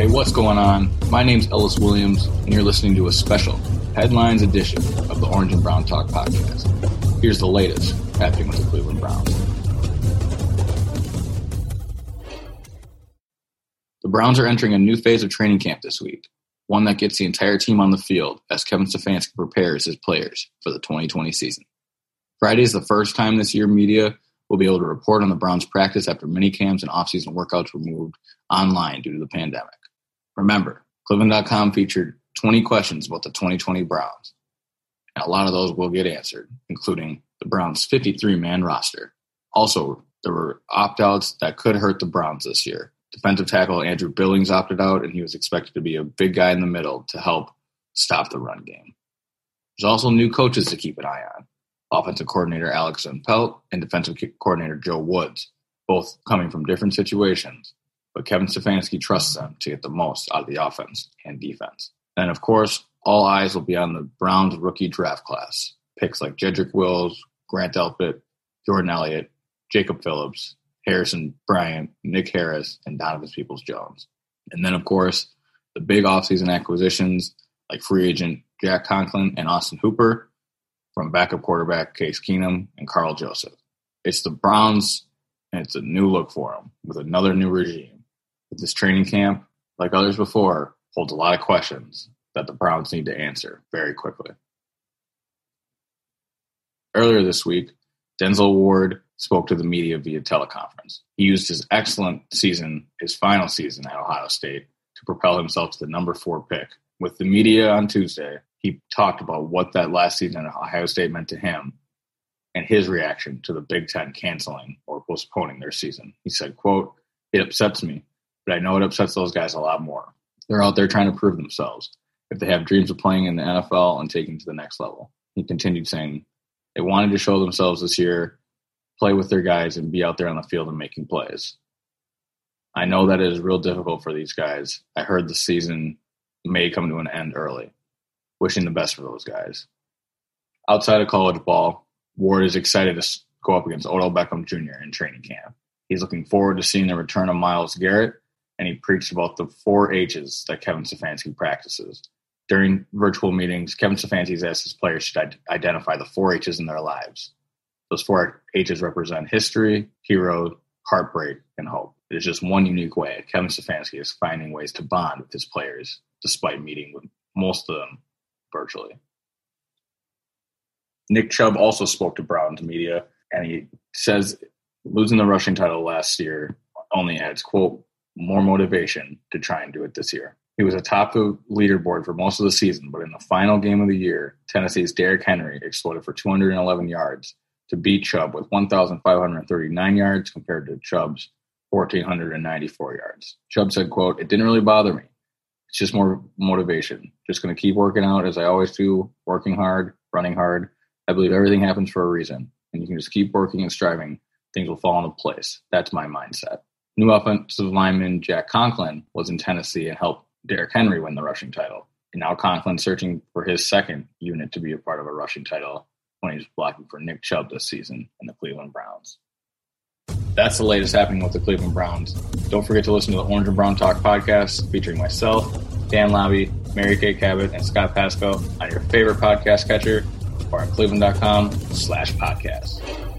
Hey, what's going on? My name's Ellis Williams, and you're listening to a special headlines edition of the Orange and Brown Talk podcast. Here's the latest happening with the Cleveland Browns. The Browns are entering a new phase of training camp this week, one that gets the entire team on the field as Kevin Stefanski prepares his players for the 2020 season. Friday is the first time this year media will be able to report on the Browns' practice after mini camps and offseason workouts were moved online due to the pandemic. Remember, Cleveland.com featured 20 questions about the 2020 Browns. And a lot of those will get answered, including the Browns' 53 man roster. Also, there were opt outs that could hurt the Browns this year. Defensive tackle Andrew Billings opted out, and he was expected to be a big guy in the middle to help stop the run game. There's also new coaches to keep an eye on offensive coordinator Alex Pelt and defensive coordinator Joe Woods, both coming from different situations, but Kevin Stefanski trusts them to get the most out of the offense and defense. And of course, all eyes will be on the Browns rookie draft class. Picks like Jedrick Wills, Grant Delpit, Jordan Elliott, Jacob Phillips, Harrison Bryant, Nick Harris, and Donovan Peoples Jones. And then, of course, the big offseason acquisitions like free agent Jack Conklin and Austin Hooper from backup quarterback Case Keenum and Karl Joseph. It's the Browns, and it's a new look for them with another new regime. With this training camp, like others before, holds a lot of questions that the Browns need to answer very quickly. Earlier this week, Denzel Ward spoke to the media via teleconference. He used his excellent season, his final season at Ohio State, to propel himself to the number four pick. With the media on Tuesday, he talked about what that last season at Ohio State meant to him and his reaction to the Big Ten canceling or postponing their season. He said, quote, it upsets me, but I know it upsets those guys a lot more. They're out there trying to prove themselves if they have dreams of playing in the NFL and taking to the next level. He continued saying, they wanted to show themselves this year, play with their guys, and be out there on the field and making plays. I know that it is real difficult for these guys. I heard the season may come to an end early wishing the best for those guys. Outside of college ball, Ward is excited to go up against Odell Beckham Jr. in training camp. He's looking forward to seeing the return of Myles Garrett, and he preached about the four H's that Kevin Stefanski practices. During virtual meetings, Kevin Stefanski has asked his players to identify the four H's in their lives. Those four H's represent history, hero, heartbreak, and hope. It is just one unique way Kevin Stefanski is finding ways to bond with his players, despite meeting with most of them virtually. Nick Chubb also spoke to Browns media, and he says losing the rushing title last year only adds, quote, more motivation to try and do it this year. He was atop the leaderboard for most of the season, but in the final game of the year, Tennessee's Derrick Henry exploded for 211 yards to beat Chubb with 1,539 yards compared to Chubb's 1,494 yards. Chubb said, quote, It didn't really bother me it's just more motivation. Just going to keep working out as I always do, working hard, running hard. I believe everything happens for a reason, and you can just keep working and striving. Things will fall into place. That's my mindset. New offensive lineman Jack Conklin was in Tennessee and helped Derrick Henry win the rushing title. And now Conklin's searching for his second unit to be a part of a rushing title when he's blocking for Nick Chubb this season in the Cleveland Browns. That's the latest happening with the Cleveland Browns. Don't forget to listen to the Orange and Brown Talk podcast featuring myself, Dan Labbe, Mary Kay Cabot, and Scott Patsko on your favorite podcast catcher or at cleveland.com slash podcast.